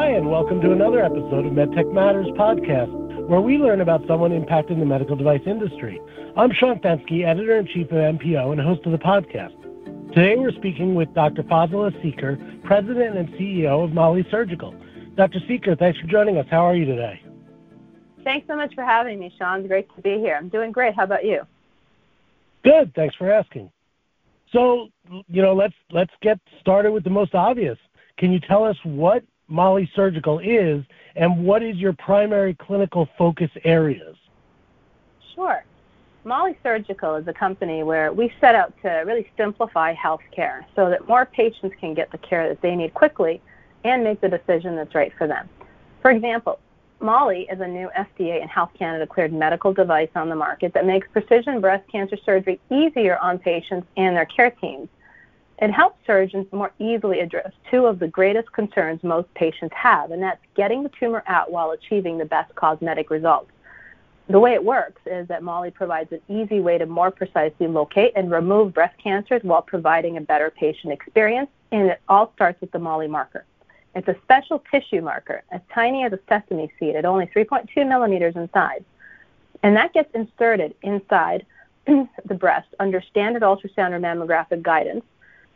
Hi, and welcome to another episode of MedTech Matters podcast, where we learn about someone impacting the medical device industry. I'm Sean Fenske, editor in chief of MPO and host of the podcast. Today we're speaking with Dr. Fazila Seeker, president and CEO of MOLLI Surgical. Dr. Seeker, thanks for joining us. How are you today? Thanks so much for having me, Sean. It's great to be here. I'm doing great. How about you? Good. Thanks for asking. So, you know, let's let's get started with the most obvious. Can you tell us what MOLLI Surgical is, and what is your primary clinical focus areas? Sure. MOLLI Surgical is a company where we set out to really simplify healthcare so that more patients can get the care that they need quickly and make the decision that's right for them. For example, MOLLI is a new FDA and Health Canada cleared medical device on the market that makes precision breast cancer surgery easier on patients and their care teams. It helps surgeons more easily address two of the greatest concerns most patients have, and that's getting the tumor out while achieving the best cosmetic results. The way it works is that MOLLI provides an easy way to more precisely locate and remove breast cancers while providing a better patient experience, and it all starts with the MOLLI marker. It's a special tissue marker, as tiny as a sesame seed at only 3.2 millimeters in size. And that gets inserted inside the breast under standard ultrasound or mammographic guidance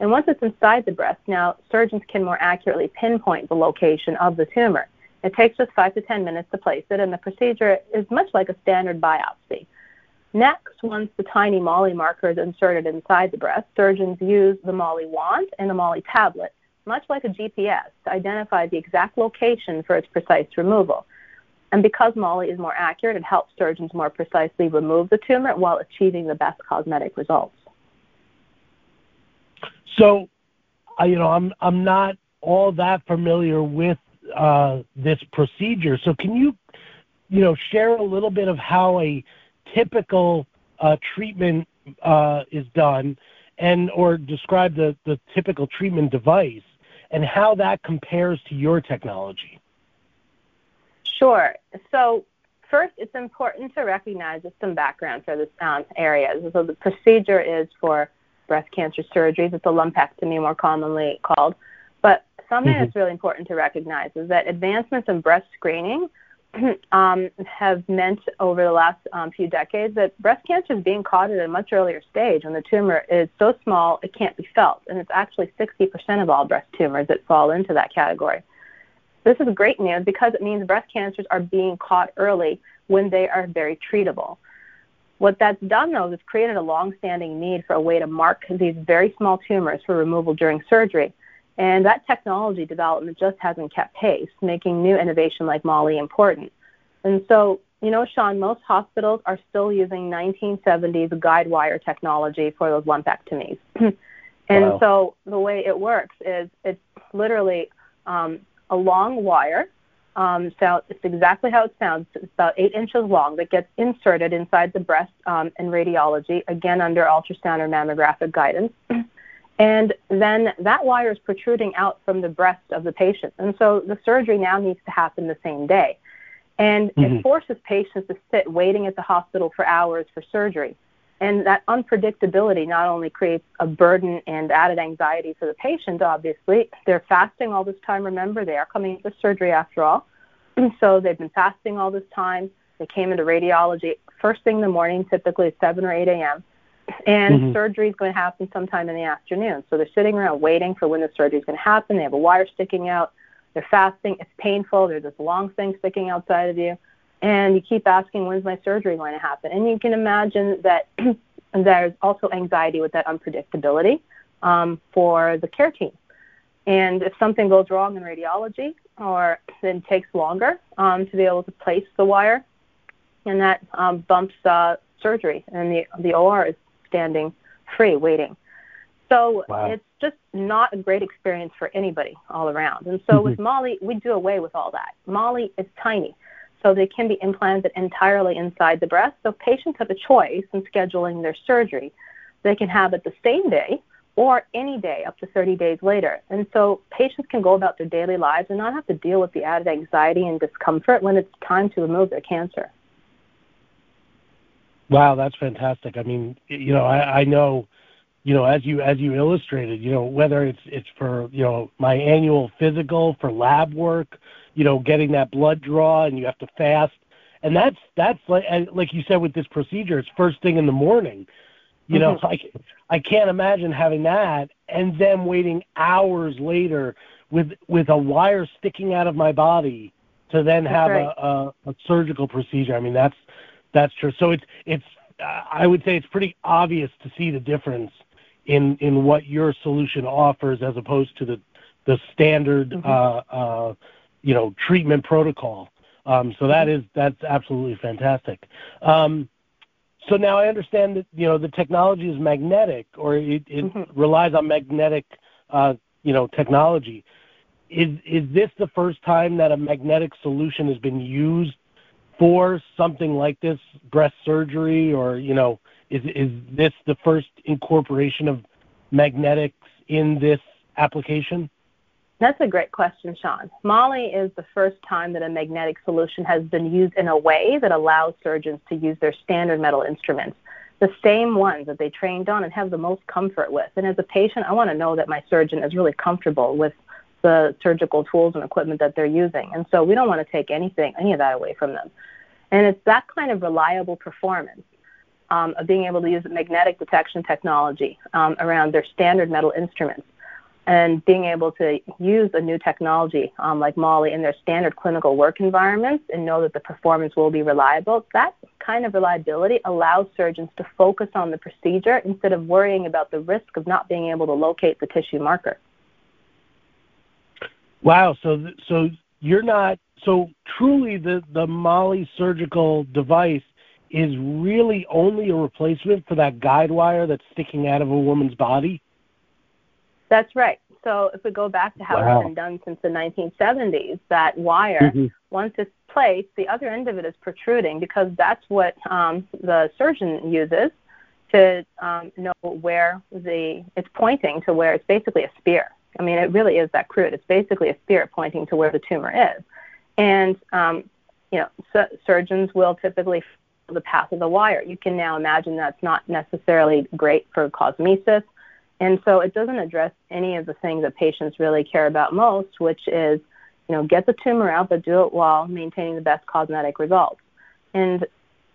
and once it's inside the breast, now surgeons can more accurately pinpoint the location of the tumor. It takes just five to 10 minutes to place it, and the procedure is much like a standard biopsy. Next, once the tiny MOLLI marker is inserted inside the breast, surgeons use the MOLLI wand and the MOLLI tablet, much like a GPS, to identify the exact location for its precise removal. And because MOLLI is more accurate, it helps surgeons more precisely remove the tumor while achieving the best cosmetic results. So, I, you know, I'm I'm not all that familiar with uh, this procedure. So, can you, you know, share a little bit of how a typical uh, treatment uh, is done, and or describe the the typical treatment device and how that compares to your technology? Sure. So first, it's important to recognize just some background for this um, area. So the procedure is for breast cancer surgeries. It's a lumpectomy, more commonly called. But something mm-hmm. that's really important to recognize is that advancements in breast screening um, have meant over the last um, few decades that breast cancer is being caught at a much earlier stage when the tumor is so small it can't be felt. And it's actually 60% of all breast tumors that fall into that category. This is great news because it means breast cancers are being caught early when they are very treatable. What that's done, though, is created a long-standing need for a way to mark these very small tumors for removal during surgery. And that technology development just hasn't kept pace, making new innovation like MOLLI important. And so, you know, Sean, most hospitals are still using 1970s guide wire technology for those lumpectomies. and wow. so the way it works is it's literally um, a long wire um, so it's exactly how it sounds. It's about eight inches long that gets inserted inside the breast um, in radiology, again under ultrasound or mammographic guidance. And then that wire is protruding out from the breast of the patient. And so the surgery now needs to happen the same day. And mm-hmm. it forces patients to sit waiting at the hospital for hours for surgery. And that unpredictability not only creates a burden and added anxiety for the patient, obviously, they're fasting all this time. Remember, they are coming into surgery after all. So they've been fasting all this time. They came into radiology first thing in the morning, typically at 7 or 8 a.m. And mm-hmm. surgery is going to happen sometime in the afternoon. So they're sitting around waiting for when the surgery is going to happen. They have a wire sticking out. They're fasting. It's painful. There's this long thing sticking outside of you and you keep asking when's my surgery going to happen? And you can imagine that there's also anxiety with that unpredictability um, for the care team. And if something goes wrong in radiology or it takes longer um, to be able to place the wire and that um, bumps uh, surgery and the, the or is standing free waiting. So wow. it's just not a great experience for anybody all around. And so mm-hmm. with MOLLI we do away with all that. MOLLI is tiny so they can be implanted entirely inside the breast. So patients have a choice in scheduling their surgery. They can have it the same day or any day up to 30 days later. And so patients can go about their daily lives and not have to deal with the added anxiety and discomfort when it's time to remove their cancer. Wow, that's fantastic. I mean, you know, I, I know, you know, as you as you illustrated, you know, whether it's it's for you know my annual physical for lab work, you know, getting that blood draw, and you have to fast, and that's that's like like you said with this procedure, it's first thing in the morning. You know, mm-hmm. like I can't imagine having that and then waiting hours later with with a wire sticking out of my body to then that's have right. a, a, a surgical procedure. I mean, that's that's true. So it's it's I would say it's pretty obvious to see the difference in in what your solution offers as opposed to the the standard mm-hmm. uh, uh, you know treatment protocol. Um, so that mm-hmm. that's absolutely fantastic. Um, so now I understand that you know the technology is magnetic, or it, it mm-hmm. relies on magnetic, uh, you know, technology. Is is this the first time that a magnetic solution has been used for something like this, breast surgery, or you know, is is this the first incorporation of magnetics in this application? That's a great question, Sean. MOLLI is the first time that a magnetic solution has been used in a way that allows surgeons to use their standard metal instruments, the same ones that they trained on and have the most comfort with. And as a patient, I want to know that my surgeon is really comfortable with the surgical tools and equipment that they're using. And so we don't want to take anything, any of that away from them. And it's that kind of reliable performance um, of being able to use magnetic detection technology um, around their standard metal instruments and being able to use a new technology um, like MOLLI in their standard clinical work environments and know that the performance will be reliable, that kind of reliability allows surgeons to focus on the procedure instead of worrying about the risk of not being able to locate the tissue marker. Wow, so so you're not so truly the the MOLLI surgical device is really only a replacement for that guide wire that's sticking out of a woman's body? That's right. So if we go back to how wow. it's been done since the 1970s, that wire, mm-hmm. once it's placed, the other end of it is protruding because that's what um, the surgeon uses to um, know where the it's pointing to where it's basically a spear. I mean, it really is that crude. It's basically a spear pointing to where the tumor is, and um, you know, su- surgeons will typically follow the path of the wire. You can now imagine that's not necessarily great for cosmesis and so it doesn't address any of the things that patients really care about most, which is, you know, get the tumor out, but do it while maintaining the best cosmetic results. And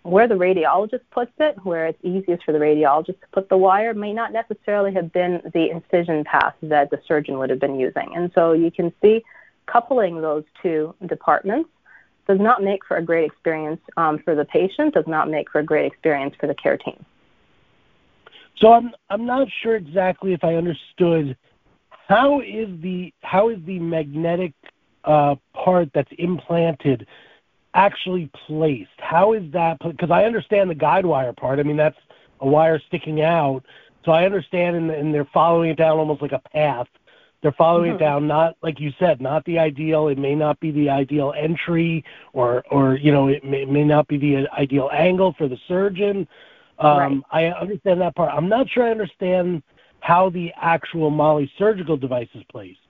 where the radiologist puts it, where it's easiest for the radiologist to put the wire, may not necessarily have been the incision path that the surgeon would have been using. And so you can see coupling those two departments does not make for a great experience um, for the patient, does not make for a great experience for the care team. So I'm I'm not sure exactly if I understood how is the how is the magnetic uh, part that's implanted actually placed? How is that? Because I understand the guide wire part. I mean that's a wire sticking out. So I understand, and, and they're following it down almost like a path. They're following mm-hmm. it down, not like you said, not the ideal. It may not be the ideal entry, or or you know, it may, it may not be the ideal angle for the surgeon. Um, right. I understand that part. I'm not sure I understand how the actual MOLLI surgical device is placed.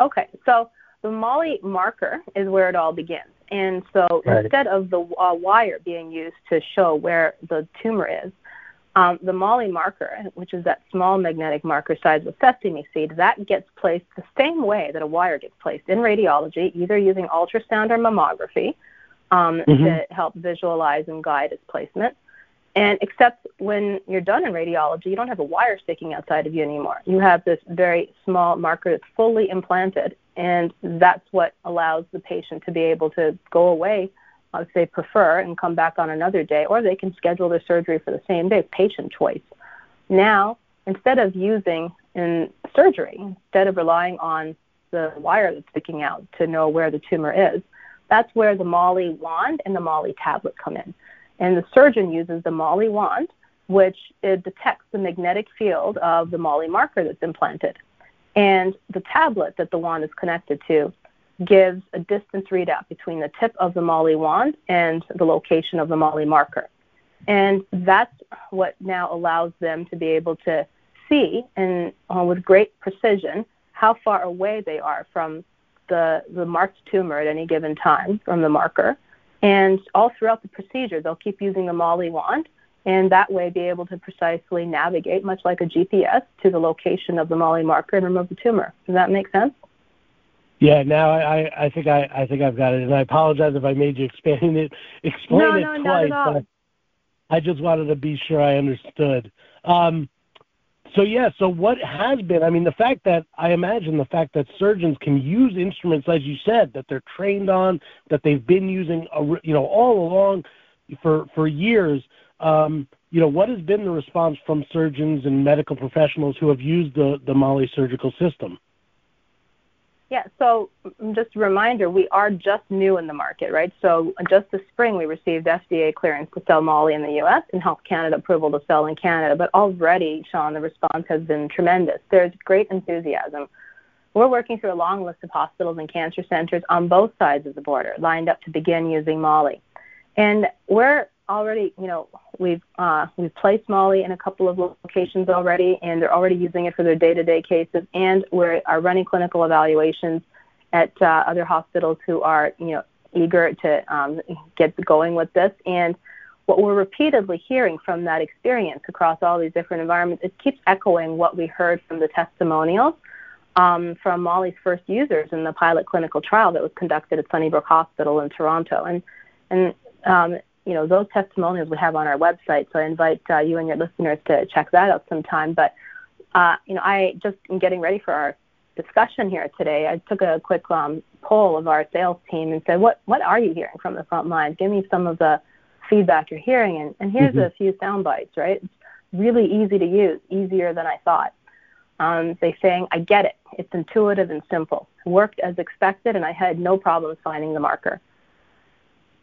Okay, so the MOLLI marker is where it all begins. And so right. instead of the uh, wire being used to show where the tumor is, um, the MOLLI marker, which is that small magnetic marker size of sesame seed, that gets placed the same way that a wire gets placed in radiology, either using ultrasound or mammography um, mm-hmm. to help visualize and guide its placement. And except when you're done in radiology, you don't have a wire sticking outside of you anymore. You have this very small marker that's fully implanted, and that's what allows the patient to be able to go away uh, if they prefer and come back on another day, or they can schedule their surgery for the same day, patient choice. Now, instead of using in surgery, instead of relying on the wire that's sticking out to know where the tumor is, that's where the MOLLI wand and the MOLLI tablet come in. And the surgeon uses the MOLLI wand, which it detects the magnetic field of the MOLLI marker that's implanted. And the tablet that the wand is connected to gives a distance readout between the tip of the MOLLI wand and the location of the MOLLI marker. And that's what now allows them to be able to see and uh, with great precision how far away they are from the, the marked tumor at any given time from the marker and all throughout the procedure, they'll keep using the MOLLI wand and that way be able to precisely navigate, much like a GPS, to the location of the MOLLI marker and remove the tumor. Does that make sense? Yeah, now I, I think I, I think I've got it, and I apologize if I made you explain it explain no, it no, twice. Not at all. I just wanted to be sure I understood. Um, so yeah, so what has been? I mean, the fact that I imagine the fact that surgeons can use instruments, as you said, that they're trained on, that they've been using, you know, all along for for years. Um, you know, what has been the response from surgeons and medical professionals who have used the the MOLLI surgical system? Yeah, so mm, just a reminder, we are just new in the market, right? So just this spring, we received FDA clearance to sell MOLLI in the U.S. and Health Canada approval to sell in Canada. But already, Sean, the response has been tremendous. There's great enthusiasm. We're working through a long list of hospitals and cancer centers on both sides of the border, lined up to begin using MOLLI. And we're already, you know, we've uh, we've placed MOLLI in a couple of locations already, and they're already using it for their day-to-day cases. And we are running clinical evaluations at uh, other hospitals who are, you know, eager to um, get going with this. And what we're repeatedly hearing from that experience across all these different environments, it keeps echoing what we heard from the testimonials um, from MOLLI's first users in the pilot clinical trial that was conducted at Sunnybrook Hospital in Toronto. And and um, you know, those testimonials we have on our website. So I invite uh, you and your listeners to check that out sometime. But, uh, you know, I just in getting ready for our discussion here today, I took a quick um, poll of our sales team and said, what, what are you hearing from the front lines? Give me some of the feedback you're hearing. And, and here's mm-hmm. a few sound bites, right? It's really easy to use, easier than I thought. Um, they saying, I get it. It's intuitive and simple. Worked as expected, and I had no problems finding the marker.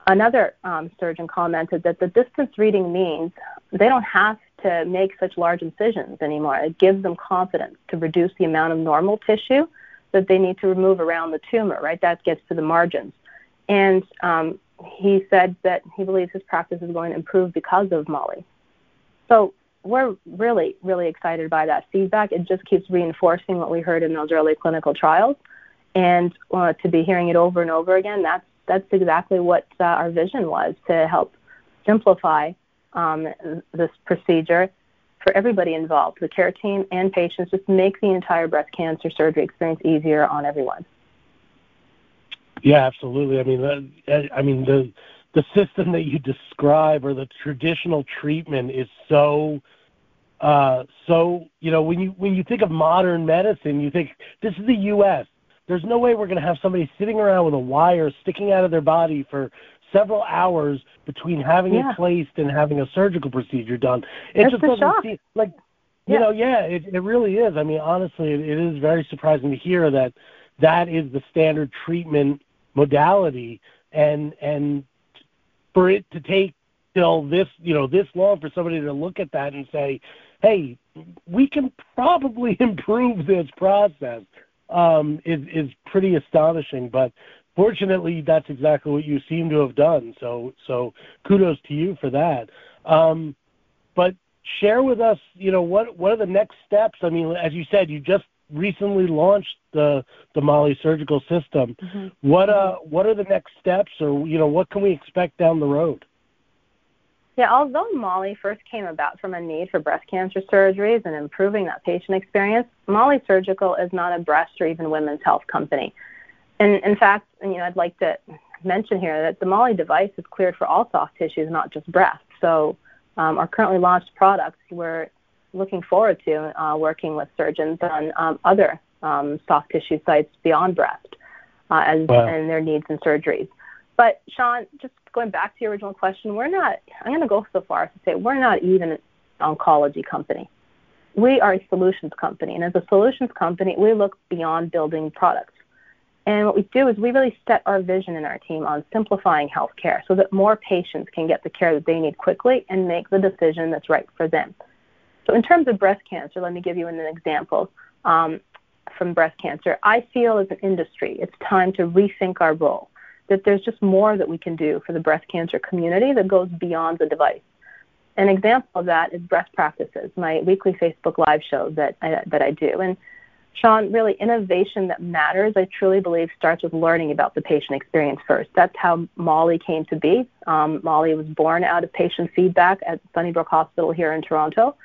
Another um, surgeon commented that the distance reading means they don't have to make such large incisions anymore. It gives them confidence to reduce the amount of normal tissue that they need to remove around the tumor, right? That gets to the margins. And um, he said that he believes his practice is going to improve because of MOLLI. So we're really, really excited by that feedback. It just keeps reinforcing what we heard in those early clinical trials. And uh, to be hearing it over and over again, that's that's exactly what uh, our vision was to help simplify um, this procedure for everybody involved, the care team and patients, just make the entire breast cancer surgery experience easier on everyone. Yeah, absolutely. I mean, uh, I mean the the system that you describe or the traditional treatment is so uh, so you know when you when you think of modern medicine, you think this is the U.S. There's no way we're going to have somebody sitting around with a wire sticking out of their body for several hours between having yeah. it placed and having a surgical procedure done. It That's just doesn't shock. seem like you yeah. know, yeah, it it really is. I mean, honestly, it, it is very surprising to hear that that is the standard treatment modality and and for it to take till this, you know, this long for somebody to look at that and say, "Hey, we can probably improve this process." Um, is is pretty astonishing. But fortunately, that's exactly what you seem to have done. So so kudos to you for that. Um, but share with us, you know, what what are the next steps? I mean, as you said, you just recently launched the the MOLLI surgical system. Mm-hmm. What uh what are the next steps, or you know, what can we expect down the road? Yeah, although MOLLI first came about from a need for breast cancer surgeries and improving that patient experience, MOLLI Surgical is not a breast or even women's health company. And in fact, you know, I'd like to mention here that the MOLLI device is cleared for all soft tissues, not just breast. So um, our currently launched products, we're looking forward to uh, working with surgeons on um, other um, soft tissue sites beyond breast uh, and, wow. and their needs and surgeries. But Sean, just going back to your original question, we're not, I'm going to go so far as to say we're not even an oncology company. We are a solutions company. And as a solutions company, we look beyond building products. And what we do is we really set our vision in our team on simplifying healthcare so that more patients can get the care that they need quickly and make the decision that's right for them. So, in terms of breast cancer, let me give you an example um, from breast cancer. I feel as an industry, it's time to rethink our role that there's just more that we can do for the breast cancer community that goes beyond the device. An example of that is breast practices, my weekly Facebook live show that I, that I do. And Sean, really innovation that matters, I truly believe, starts with learning about the patient experience first. That's how MOLLI came to be. Um, MOLLI was born out of patient feedback at Sunnybrook Hospital here in Toronto,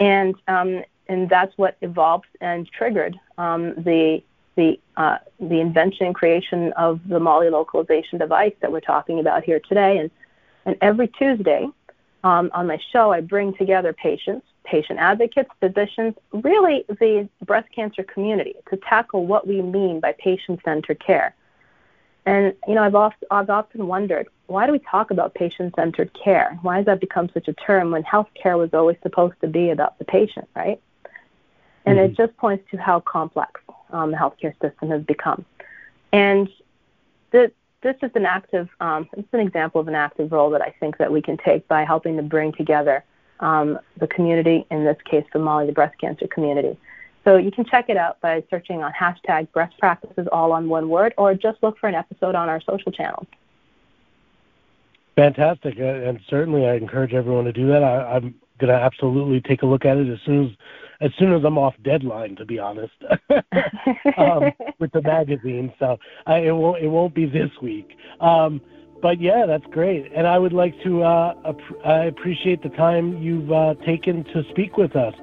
and um, and that's what evolved and triggered um, the the uh, the invention and creation of the MOLLI localization device that we're talking about here today. And and every Tuesday um, on my show, I bring together patients, patient advocates, physicians, really the breast cancer community to tackle what we mean by patient-centered care. And you know, I've often, I've often wondered why do we talk about patient-centered care? Why has that become such a term when healthcare was always supposed to be about the patient, right? And mm-hmm. it just points to how complex um, the healthcare system has become. And the, this is an active, um, it's an example of an active role that I think that we can take by helping to bring together um, the community, in this case, the MOLLI, the breast cancer community. So you can check it out by searching on hashtag breast practices all on one word, or just look for an episode on our social channels. Fantastic, uh, and certainly I encourage everyone to do that. I, I'm going to absolutely take a look at it as soon as as soon as I'm off deadline, to be honest, um, with the magazine. So I, it won't it won't be this week. Um, but yeah, that's great, and I would like to uh, ap- I appreciate the time you've uh, taken to speak with us.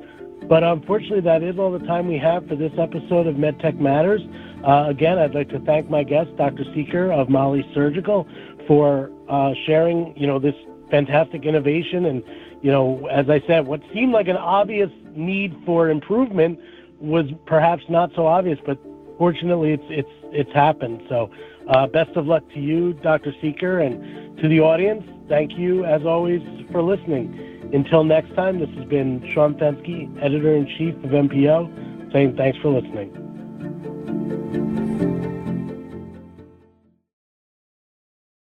But unfortunately, that is all the time we have for this episode of MedTech Matters. Uh, again, I'd like to thank my guest, Dr. Seeker of MOLLI Surgical, for uh, sharing, you know, this fantastic innovation and you know, as I said, what seemed like an obvious need for improvement was perhaps not so obvious, but fortunately, it's it's it's happened. So, uh, best of luck to you, Dr. Seeker, and to the audience. Thank you, as always, for listening. Until next time, this has been Sean Fenske, editor in chief of MPO, saying thanks for listening.